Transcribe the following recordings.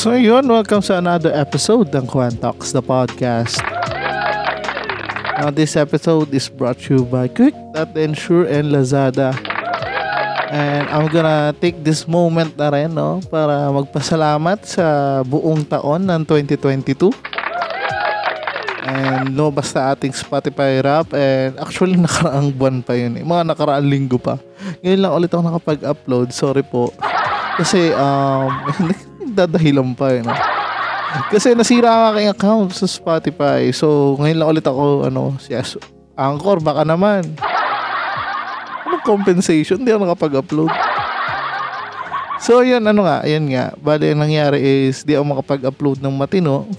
So yun, welcome sa another episode ng Kwan Talks, the podcast. Now, this episode is brought to you by Quick, That Ensure, and Lazada. And I'm gonna take this moment na rin, no, para magpasalamat sa buong taon ng 2022. And no, basta ating Spotify rap. And actually, nakaraang buwan pa yun. Eh. Mga nakaraang linggo pa. Ngayon lang ulit ako nakapag-upload. Sorry po. Kasi, um, dadahilan pa eh. No? Kasi nasira ang aking account sa Spotify. So, ngayon lang ulit ako, ano, si As- Anchor, baka naman. Anong compensation? Hindi ako nakapag-upload. So, yun, ano nga, yun nga. Bali, ang nangyari is, di ako makapag-upload ng matino.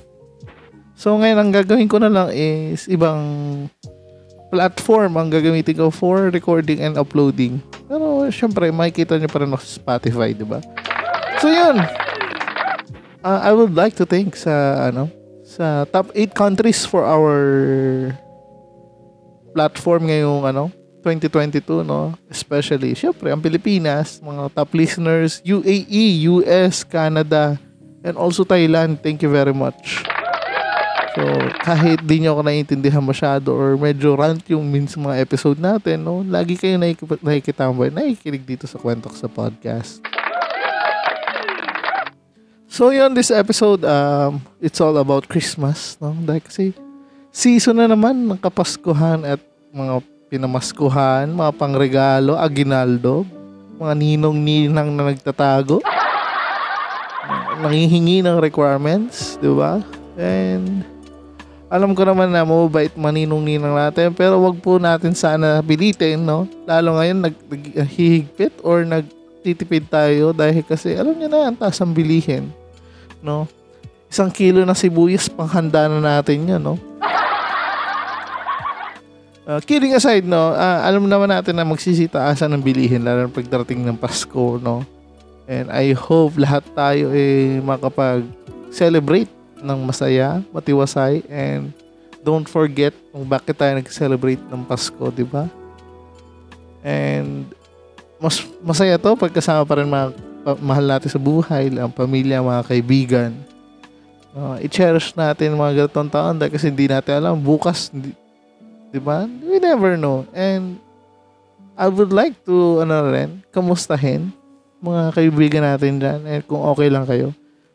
So, ngayon, ang gagawin ko na lang is, ibang platform ang gagamitin ko for recording and uploading. Pero, syempre, makikita nyo pa rin sa Spotify, di ba? So, yun uh, I would like to thank sa ano sa top 8 countries for our platform ngayong ano 2022 no? Especially syempre ang Pilipinas mga top listeners UAE US Canada and also Thailand. Thank you very much. So kahit di nyo ako naiintindihan masyado or medyo rant yung means mga episode natin no? Lagi kayo nakik- nakikitambay nakikinig dito sa Kwentok sa podcast So yun, this episode, um, it's all about Christmas, no? Dahil kasi season na naman ng kapaskuhan at mga pinamaskuhan, mga pangregalo, aginaldo, mga ninong-ninang na nagtatago, nangihingi ng requirements, di ba? And alam ko naman na mabait maninong-ninang natin, pero wag po natin sana pilitin, no? Lalo ngayon, nag, naghihigpit or nagtitipid tayo dahil kasi alam niyo na, ang taas ang bilihin no? Isang kilo na sibuyas, panghanda na natin yan, no? Uh, kidding aside, no, uh, alam naman natin na magsisitaasan ng bilihin lalo na pagdating ng Pasko, no? And I hope lahat tayo eh makapag-celebrate ng masaya, matiwasay, and don't forget kung bakit tayo nag-celebrate ng Pasko, di ba? And mas masaya to pagkasama pa rin mga mahal natin sa buhay, ang pamilya, mga kaibigan. Uh, i-cherish natin mga ganitong taon dahil kasi hindi natin alam bukas, di, di ba? We never know. And I would like to, ano rin, kamustahin mga kaibigan natin dyan and kung okay lang kayo.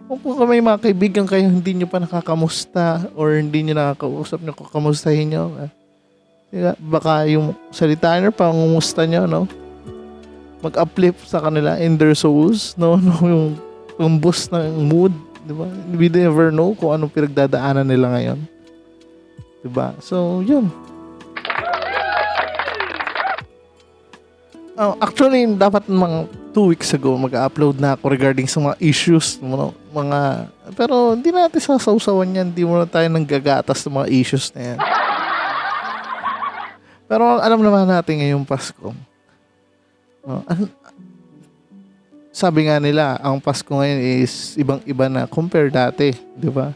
Kung, kung may mga kaibigan kayo hindi nyo pa nakakamusta or hindi nyo nakakausap nyo, kakamustahin nyo. Uh? Baka yung salita nyo, pangumusta nyo, no? Mag-uplift sa kanila in their souls, no? no yung, yung boost ng mood, di ba? We never know kung anong pinagdadaanan nila ngayon. Di ba? So, yun. Oh, actually, dapat mga two weeks ago, mag-upload na ako regarding sa mga issues, mga, mga pero hindi natin sasawsawan yan, hindi mo na tayo nang gagatas ng mga issues na yan. Pero alam naman natin ngayong Pasko, Oh, sabi nga nila, ang Pasko ngayon is ibang-iba na compare dati, 'di ba?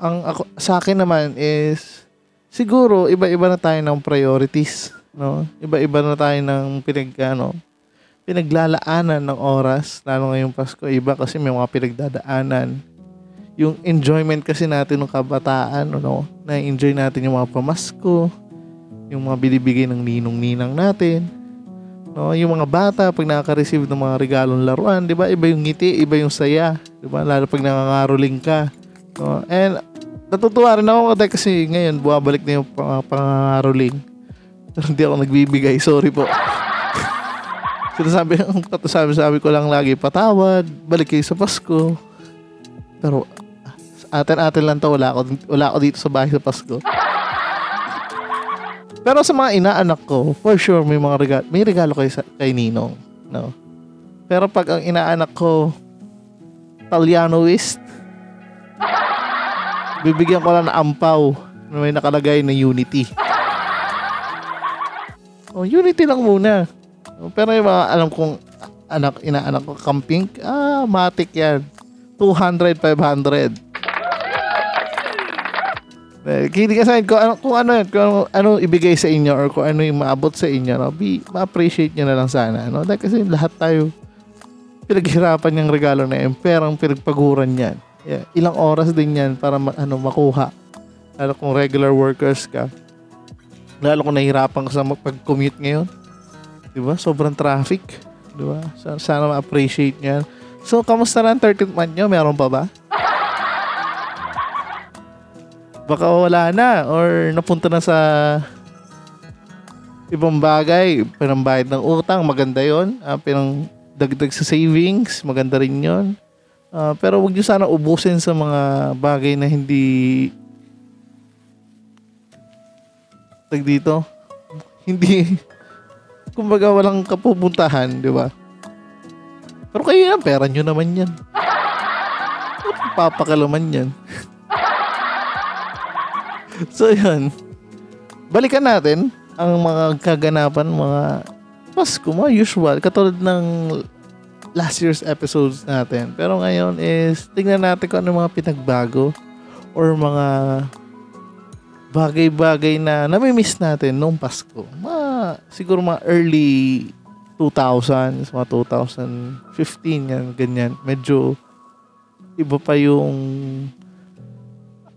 Ang ako, sa akin naman is siguro iba-iba na tayo ng priorities, no? Iba-iba na tayo ng pinag ano, pinaglalaanan ng oras lalo ngayong Pasko. Iba kasi may mga pinagdadaanan. Yung enjoyment kasi natin ng kabataan, no? Na-enjoy natin yung mga pamasko, yung mga binibigay ng ninong-ninang natin No, yung mga bata pag nakaka-receive ng mga regalong laruan, 'di ba? Iba yung ngiti, iba yung saya, 'di ba? Lalo pag nangangaroling ka. No, and natutuwa rin ako kasi ngayon buwabalik na yung pang- pangangaroling. Pero hindi ako nagbibigay. Sorry po. Sinasabi, sabi, sabi ko lang lagi, patawad, balik kayo sa Pasko. Pero, atin-atin lang to, wala ako, wala ako dito sa bahay sa Pasko. Pero sa mga inaanak ko, for sure, may mga regalo, may regalo kay, kay Ninong. No? Pero pag ang inaanak ko, Italianoist, bibigyan ko lang ng ampaw na may nakalagay na Unity. Oh, Unity lang muna. Pero yung mga alam kong anak, inaanak ko, camping, ah, matik yan. 200, 500. Eh, aside kung ano, kung ano, yun, kung ano, ano ibigay sa inyo or kung ano yung maabot sa inyo, no, be, ma-appreciate nyo na lang sana. No? Dahil kasi lahat tayo pinaghirapan yung regalo na yun, perang pinagpaguran yan. Yeah, ilang oras din yan para ma- ano, makuha. Lalo kung regular workers ka. Lalo kung nahihirapan ka sa pag-commute ngayon. Di ba? Sobrang traffic. Di ba? Sana, sana ma-appreciate nyo yan. So, kamusta na ang 13th month nyo? Meron pa ba? Baka wala na or napunta na sa ibang bagay. Pinambayad ng utang, maganda yon. Uh, pinang dagdag sa savings, maganda rin yon. Uh, pero wag niyo sana ubusin sa mga bagay na hindi tag dito hindi kumbaga walang kapupuntahan, di ba? Pero kayo yan, pera nyo naman yan. Papakalaman yan. so, yun. Balikan natin ang mga kaganapan, mga Pasko, mga usual. Katulad ng last year's episodes natin. Pero ngayon is, tingnan natin kung ano mga pinagbago or mga bagay-bagay na nami-miss natin noong Pasko. Mga, siguro mga early 2000s, mga 2015, yan, ganyan. Medyo iba pa yung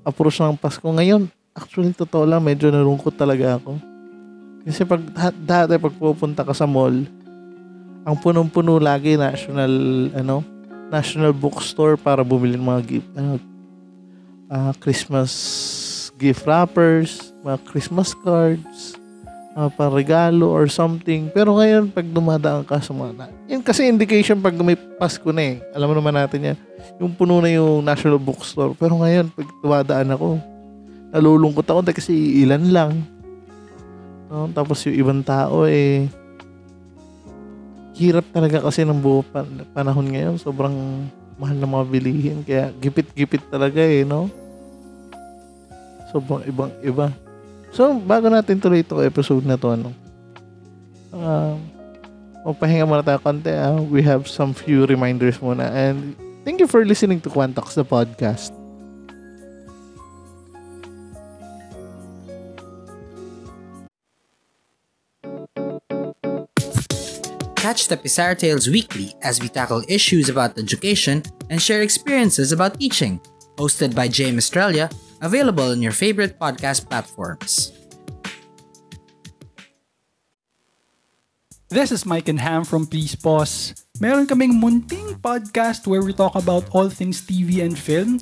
approach ng Pasko. Ngayon, actually, totoo lang, medyo nalungkot talaga ako. Kasi pag dati pag pupunta ka sa mall, ang punong-puno lagi national ano, national bookstore para bumili ng mga gift, ano, uh, Christmas gift wrappers, mga Christmas cards, uh, regalo or something. Pero ngayon, pag dumadaan ka sa mga... Yun kasi indication pag may Pasko na eh. Alam mo naman natin yan. Yung puno na yung National Bookstore. Pero ngayon, pag dumadaan ako, nalulungkot ako dahil kasi ilan lang. No? Tapos yung ibang tao eh, hirap talaga kasi ng buo pan- panahon ngayon. Sobrang mahal na mga bilihin. Kaya gipit-gipit talaga eh, no? Sobrang ibang-iba. So, bago natin tuloy itong episode na to, ano, uh, magpahinga muna tayo konti. Uh, we have some few reminders muna. And thank you for listening to Quantox, the podcast. Catch the Pizarra Tales weekly as we tackle issues about education and share experiences about teaching. Hosted by James Australia available on your favorite podcast platforms. This is Mike and Ham from Please Pause. Meron kaming munting podcast where we talk about all things TV and film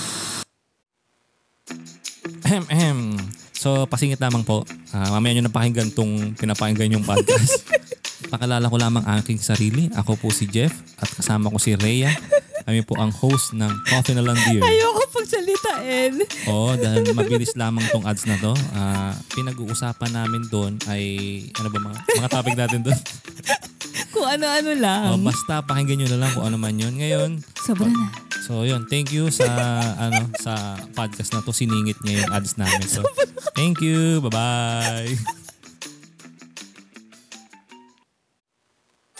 Ahem, ahem. So, pasingit lamang po. Uh, mamaya nyo napakinggan tong pinapakinggan yung podcast. Pakalala ko lamang aking sarili. Ako po si Jeff at kasama ko si Rhea. Kami po ang host ng Coffee na lang Dear. Ayoko pagsalitain. Oo, dahil mabilis lamang tong ads na to. Uh, pinag-uusapan namin doon ay, ano ba mga, mga topic natin doon? kung ano-ano lang. Oh, basta pakinggan nyo na lang kung ano man yun. Ngayon, Sobra na. So yun, thank you sa ano sa podcast na to siningit niya yung ads namin. So thank you. Bye-bye.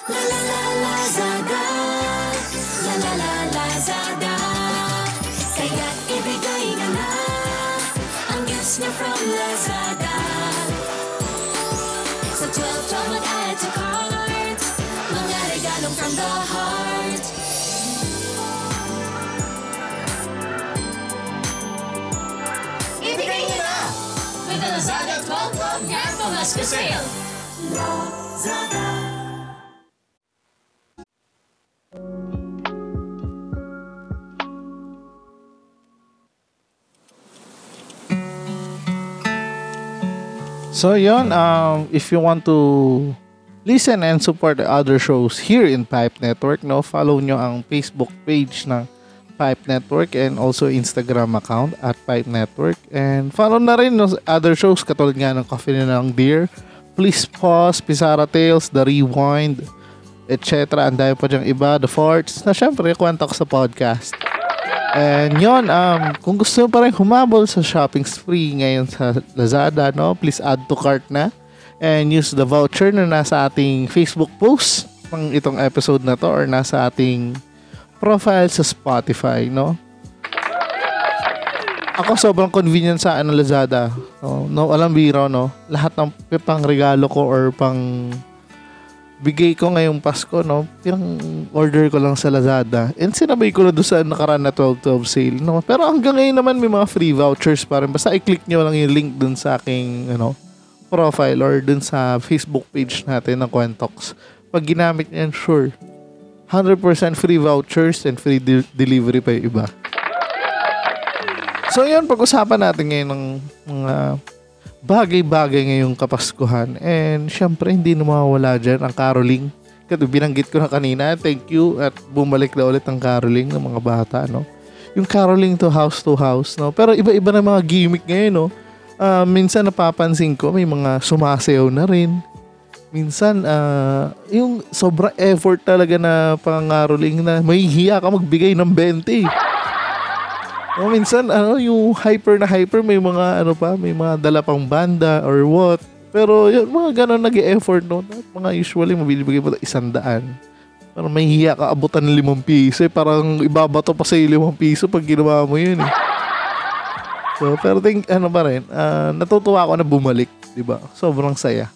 La Lazada La la la Lazada Kaya ibigay na na Ang gifts niya from Lazada Sa 12 12 mag-add to cart Pasko sale! So yon, um, if you want to listen and support the other shows here in Pipe Network, no, follow nyo ang Facebook page ng Pipe Network and also Instagram account at Pipe Network. And follow na rin no, other shows katulad nga ng Coffee na ng Deer, Please Pause, Pisara Tales, The Rewind, etc. Ang dami pa dyang iba, The Farts, na syempre kwenta ko sa podcast. And yon, um, kung gusto pa rin humabol sa shopping spree ngayon sa Lazada, no, please add to cart na and use the voucher na nasa ating Facebook post pang itong episode na to or nasa ating profile sa Spotify, no? Ako sobrang convenient sa ano Lazada. No, no alam biro, no? Lahat ng pang regalo ko or pang bigay ko ngayong Pasko, no? Pirang order ko lang sa Lazada. And sinabay ko na doon sa nakaraan na 12-12 sale, no? Pero hanggang ngayon naman may mga free vouchers pa rin. Basta i-click nyo lang yung link dun sa aking, ano, profile or dun sa Facebook page natin ng Quentox. Pag ginamit niyan, sure. 100% free vouchers and free de- delivery pa yung iba. So yun, pag-usapan natin ngayon ng mga bagay-bagay ngayong kapaskuhan. And syempre, hindi na mawawala dyan ang caroling. Kasi binanggit ko na kanina, thank you at bumalik na ulit ang caroling ng mga bata, no? Yung caroling to house to house, no? Pero iba-iba na mga gimmick ngayon, no? Ah, minsan napapansin ko, may mga sumasayaw na rin. Minsan, ah, yung sobra effort talaga na pangaroling na may hiya ka magbigay ng 20. O minsan ano yung hyper na hyper may mga ano pa, may mga dala pang banda or what. Pero yun, mga ganun nag-effort no. At mga usually mabibigay pa isang daan. Parang may hiya ka abutan ng limang piso. Eh, parang ibabato pa sa limang piso pag ginawa mo yun eh. So, pero think, ano pa rin, ah, natutuwa ako na bumalik, di ba? Sobrang saya.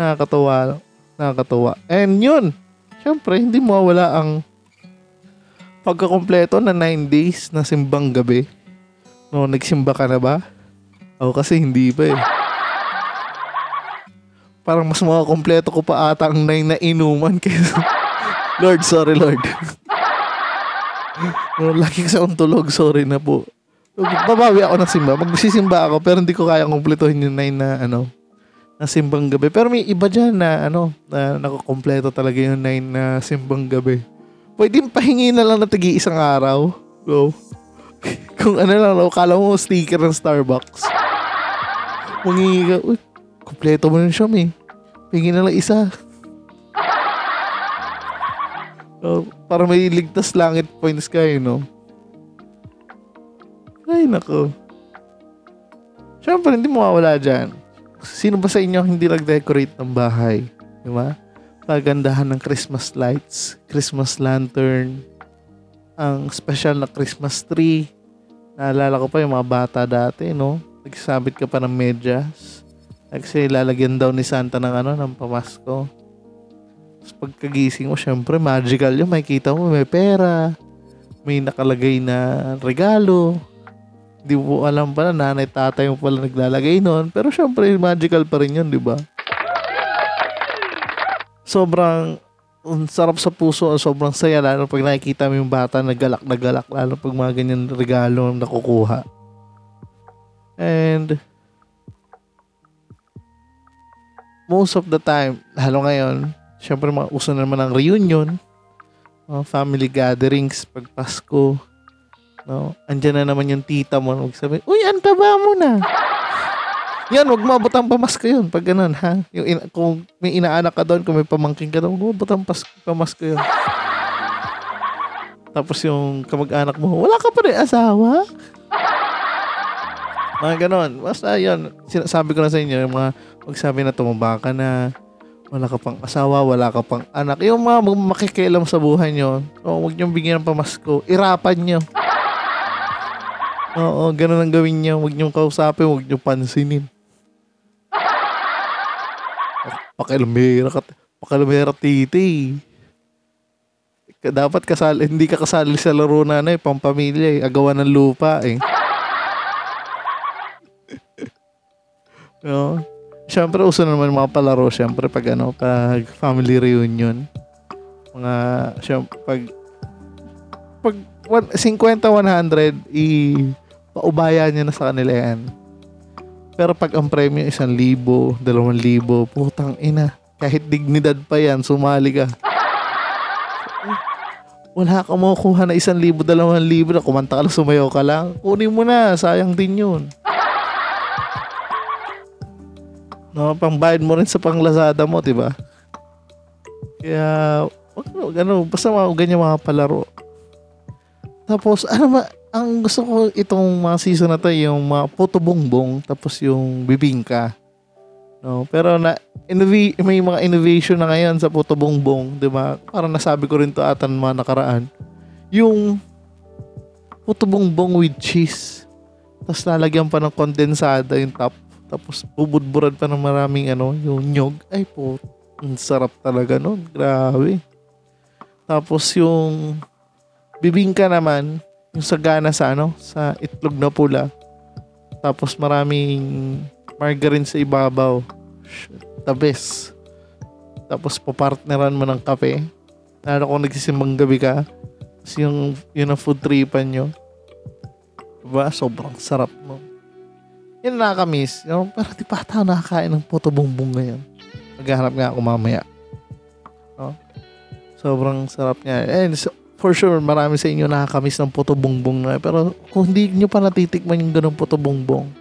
Nakakatuwa, nakakatuwa. And yun, syempre, hindi mawala ang pagkakompleto na 9 days na simbang gabi. No, nagsimba ka na ba? Ako kasi hindi pa eh. Parang mas makakompleto ko pa ata ang 9 na inuman kaysa... Lord, sorry Lord. no, laki kasi akong tulog, sorry na po. Babawi ako ng simba. Magsisimba ako pero hindi ko kaya kumpletuhin yung 9 na ano, na simbang gabi. Pero may iba dyan na ano, na nakakompleto talaga yung 9 na simbang gabi. Pwede pahingi na lang na tigi isang araw. Go. Kung ano lang, no, kala mo sticker ng Starbucks. Mangingi ka, uy, kompleto mo na siya, may. Hingi na lang isa. Oh, para may ligtas langit points kayo, no? Ay, nako. Siyempre, hindi mawawala dyan. Sino ba sa inyo hindi nag-decorate ng bahay? Di ba? Pagandahan ng Christmas lights, Christmas lantern, ang special na Christmas tree. Naalala ko pa yung mga bata dati, no? Nagsabit ka pa ng medyas. Kasi lalagyan daw ni Santa ng ano, ng pamasko. Tapos pagkagising mo, syempre, magical yun. Makikita mo, may pera. May nakalagay na regalo. Hindi mo alam pala, nanay, tatay mo pala naglalagay nun. Pero syempre, magical pa rin yun, di ba? Sobrang ang sarap sa puso, ang sobrang saya lalo pag nakikita mo yung bata nagalak na galak lalo pag mga ganyan regalo ang nakukuha. And most of the time, lalo ngayon, syempre mga uso na naman ang reunion, mga family gatherings pag Pasko. No? Andyan na naman yung tita mo. Magsabi, Uy, ang taba mo na. Yan, wag mo abot ang pamasko yun. Pag ganun, ha? Yung ina- kung may inaanak ka doon, kung may pamangking ka doon, wag mo abot ang pas- pamasko yun. Tapos yung kamag-anak mo, wala ka pa rin asawa? Mga ganon. Basta yun, sinasabi ko na sa inyo, yung mga magsabi na tumaba ka na, wala ka pang asawa, wala ka pang anak. Yung mga makikialam sa buhay nyo, oh, huwag nyo bigyan ng pamasko. Irapan nyo. Oo, ganun ang gawin nyo. Huwag nyo kausapin, huwag nyo pansinin. Pakilamera ka. Pakilamera titi. Dapat kasali, hindi ka kasali sa laro na ano eh, pampamilya eh. Agawan ng lupa eh. no? syempre uso na naman mga palaro syempre pag ano, pag family reunion. Mga syempre pag pag one- 50 100 i paubaya niya na sa kanila yan. Pero pag ang premyo isang libo, dalawang libo, putang ina. Kahit dignidad pa yan, sumali ka. Wala ka makukuha na isang libo, dalawang libo na kumanta ka lang, sumayaw ka lang. Kunin mo na, sayang din yun. No, pangbayad mo rin sa panglazada mo, di ba? Kaya, mo, ano, basta mga ganyan mga palaro. Tapos, ano ba, ang gusto ko itong mga season na to, yung mga puto bongbong, tapos yung bibingka. No, pero na innova- may mga innovation na ngayon sa puto bongbong, 'di ba? Parang nasabi ko rin to atan mga nakaraan. Yung puto bongbong with cheese. Tapos lalagyan pa ng kondensada yung top. Tapos bubudburan pa ng maraming ano, yung nyog. Ay po, ang sarap talaga nun. Grabe. Tapos yung bibingka naman, yung sagana sa ano, sa itlog na pula. Tapos maraming margarine sa ibabaw. The best. Tapos papartneran mo ng kape. Lalo kung nagsisimbang gabi ka. Tapos yung, yun ang food tripan nyo. Diba? Sobrang sarap mo. Yun ang nakakamiss. Yung, pero di pa tayo nakakain ng puto bongbong ngayon. Maghanap nga ako mamaya. No? Sobrang sarap niya. And so, for sure, marami sa inyo nakakamiss ng puto bongbong na. Pero kung hindi nyo pa natitikman yung ganong puto bongbong,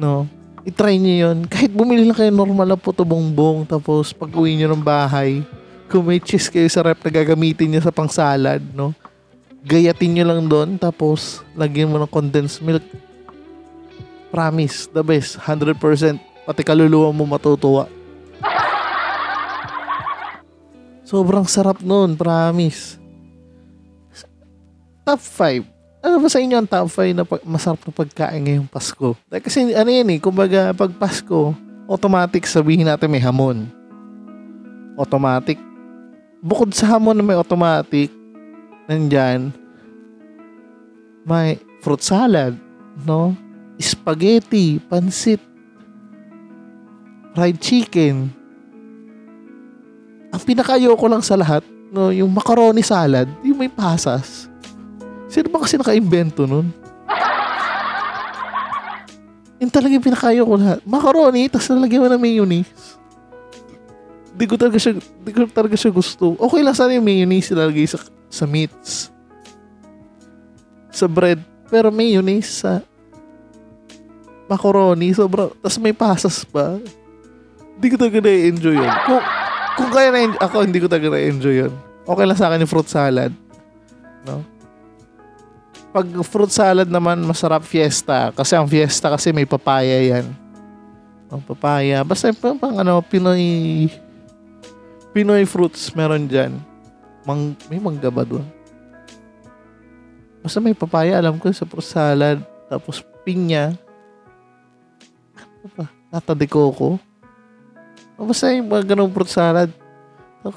no, itry nyo yun. Kahit bumili lang kayo normal na puto bongbong, tapos pag uwi nyo ng bahay, kung may cheese kayo sa rep na gagamitin nyo sa pang salad, no, gayatin nyo lang doon, tapos lagyan mo ng condensed milk. Promise, the best, 100%. Pati kaluluwa mo matutuwa. Sobrang sarap nun, promise. Top 5. Ano ba sa inyo ang top 5 na pag- masarap na pagkain ngayong Pasko? Dahil Kasi ano yan eh, kumbaga pag Pasko, automatic sabihin natin may hamon. Automatic. Bukod sa hamon na may automatic, nandyan, may fruit salad, no? Spaghetti, pansit, fried chicken. Ang pinakayoko lang sa lahat, no, yung macaroni salad, yung may pasas. Sino ba kasi naka-invento nun? Yun talaga yung pinakayo ko lahat. Macaroni, tapos nalagyan mo ng mayonnaise. Di ko talaga siya, di ko talaga siya gusto. Okay lang sana yung mayonnaise ilalagay sa, sa meats. Sa bread. Pero mayonnaise sa macaroni, sobra. Tapos may pasas pa. Di ko talaga na-enjoy yun. Kung, kung kaya na ako, hindi ko talaga na-enjoy yun. Okay lang sa akin yung fruit salad. No? Pag fruit salad naman, masarap fiesta. Kasi ang fiesta kasi may papaya yan. Ang papaya. Basta pang, pang ano, Pinoy Pinoy fruits meron dyan. Mang, may mangga ba doon? Basta may papaya, alam ko, sa fruit salad. Tapos pinya. Ano pa? Nata de coco. Basta yung mga ganong fruit salad.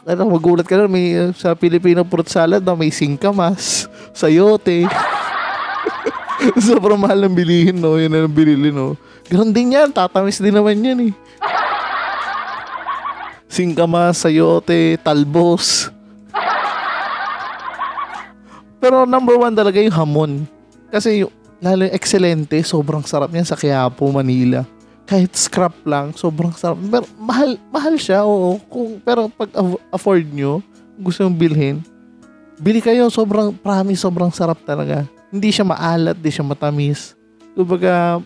Ano, magulat ka na, may, sa Filipino fruit salad na may singkamas, sayote. Sobrang mahal ng bilihin, no? Yun ang binili, no? Ganon din yan. Tatamis din naman yan, eh. Singkamas, sayote, talbos. Pero number one talaga yung hamon. Kasi yung, lalo yung excelente, sobrang sarap niyan sa Quiapo, Manila. Kahit scrap lang, sobrang sarap. Pero mahal, mahal siya, oo. Kung, pero pag af- afford nyo, gusto yung bilhin, bili kayo, sobrang, promise, sobrang sarap talaga. Hindi siya maalat, hindi siya matamis. Kumbaga,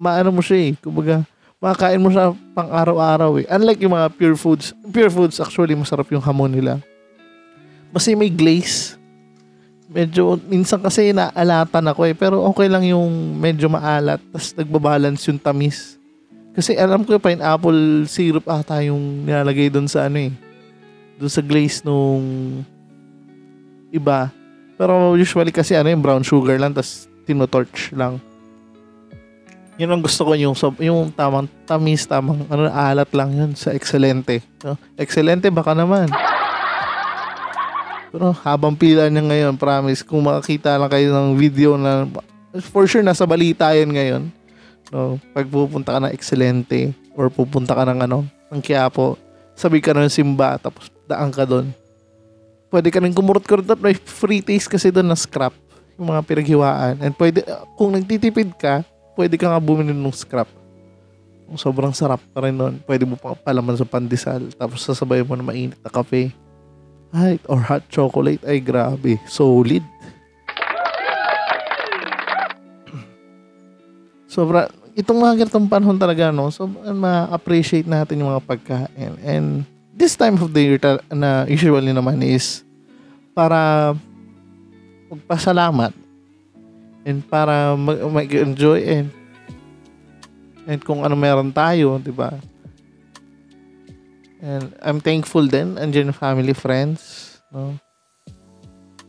maano mo siya eh. Kumbaga, makakain mo siya pang araw-araw eh. Unlike yung mga pure foods. Pure foods, actually, masarap yung hamon nila. Kasi may glaze. Medyo, minsan kasi naalatan ako eh. Pero okay lang yung medyo maalat. Tapos nagbabalance yung tamis. Kasi alam ko yung pineapple syrup ata yung nilalagay doon sa ano eh. Doon sa glaze nung iba. Pero usually kasi ano yung brown sugar lang tapos tinotorch lang. Yun ang gusto ko yung yung tamang tamis, tamang ano alat lang yun sa excelente. No? Excelente baka naman. Pero habang pila niya ngayon, promise, kung makakita lang kayo ng video na for sure nasa balita yun ngayon. No, pag pupunta ka ng excelente, or pupunta ka ng ano, ng Quiapo, sabi ka ng Simba, tapos daan ka doon. Pwede ka rin kumurot-kurot at may free taste kasi doon na scrap yung mga pinaghiwaan. And pwede, kung nagtitipid ka, pwede ka nga bumili ng scrap. Sobrang sarap pa rin nun. Pwede mo pa palaman sa pandesal. Tapos sasabay mo na mainit na kape. Ay, or hot chocolate. Ay, grabe. Solid. Sobra, itong mga ganitong panahon talaga, no? So, ma-appreciate natin yung mga pagkain. And this time of the year ta- na usually naman is para magpasalamat and para mag- mag-enjoy and and kung ano meron tayo, di ba? And I'm thankful andyan yung family, friends, no?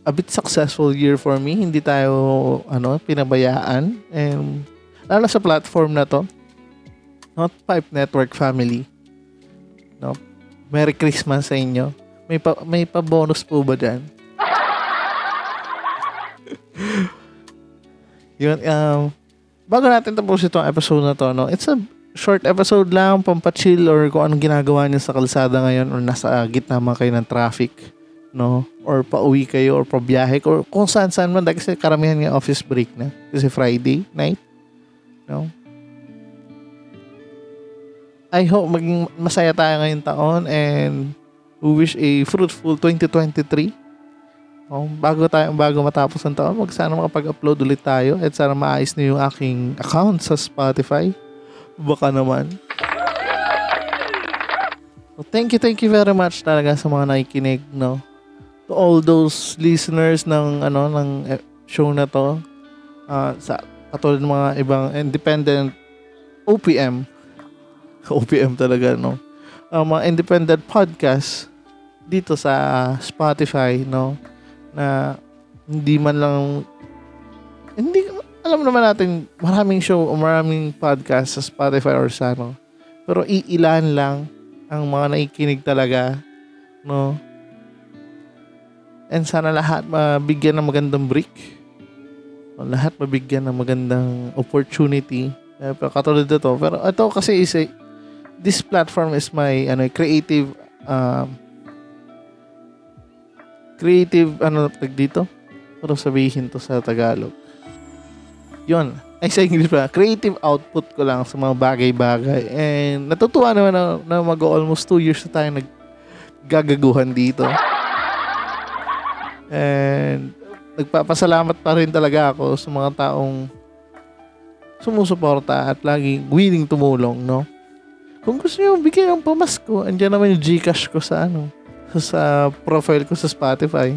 A bit successful year for me. Hindi tayo, ano, pinabayaan. And, lalo sa platform na to, Not Pipe Network family. No? Merry Christmas sa inyo. May pa, may pa bonus po ba dyan? Yun, um, bago natin tapos itong episode na to, no, it's a short episode lang, pampachill or kung anong ginagawa niyo sa kalsada ngayon or nasa gitna man kayo ng traffic, no? Or pauwi kayo or pabiyahe or kung saan saan man dahil kasi karamihan nga office break na kasi Friday night, no? I hope maging masaya tayo ngayong taon and we wish a fruitful 2023 Oh, bago tayo bago matapos ang taon, wag sana makapag-upload ulit tayo at sana maayos na yung aking account sa Spotify. Baka naman. So, thank you, thank you very much talaga sa mga nakikinig, no? To all those listeners ng ano ng eh, show na to. Uh, sa katulad ng mga ibang independent OPM. OPM talaga, no? Uh, mga independent podcast dito sa Spotify, no? na hindi man lang hindi alam naman natin maraming show o maraming podcast sa Spotify or sa ano. Pero iilan lang ang mga nakikinig talaga no? And sana lahat mabigyan ng magandang break. Lahat mabigyan ng magandang opportunity. Eh, katulad ito pero ito kasi is a, this platform is my ano creative um, creative, ano tag dito? Pero sabihin to sa Tagalog. Yon. Ay, sa English pa. Creative output ko lang sa mga bagay-bagay. And natutuwa naman na, na mag-almost 2 years na tayo naggagaguhan dito. And nagpapasalamat pa rin talaga ako sa mga taong sumusuporta at lagi willing tumulong, no? Kung gusto niyo bigyan ng pamasko, andyan naman yung Gcash ko sa ano, sa profile ko sa Spotify.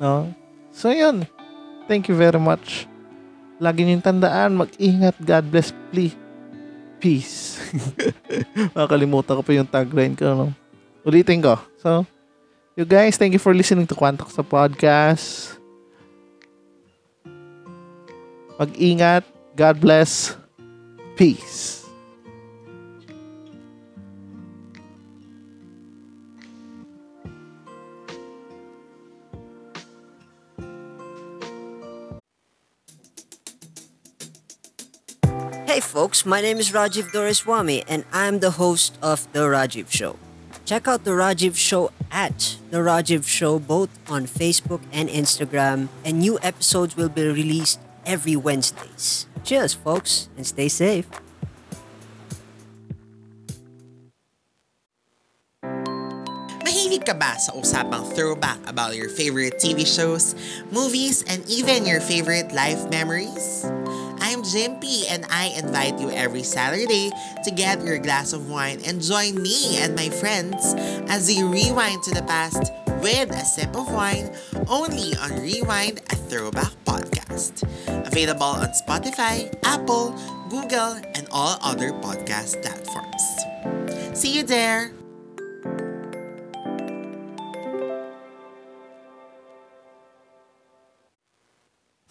No? So, yun. Thank you very much. Lagi niyong tandaan, mag-ingat. God bless, please. Peace. Makakalimutan ko pa yung tagline ko, no? Ulitin ko. So, you guys, thank you for listening to Quantox sa podcast. Mag-ingat. God bless. Peace. Folks, my name is Rajiv Doreswamy and I'm the host of The Rajiv Show. Check out The Rajiv Show at The Rajiv Show both on Facebook and Instagram and new episodes will be released every Wednesdays. Cheers folks and stay safe. Mahilig ka ba sa usapang throwback about your favorite TV shows, movies, and even your favorite life memories? I'm Jimpy and I invite you every Saturday to get your glass of wine and join me and my friends as we rewind to the past with a sip of wine only on Rewind a Throwback Podcast. Available on Spotify, Apple, Google, and all other podcast platforms. See you there!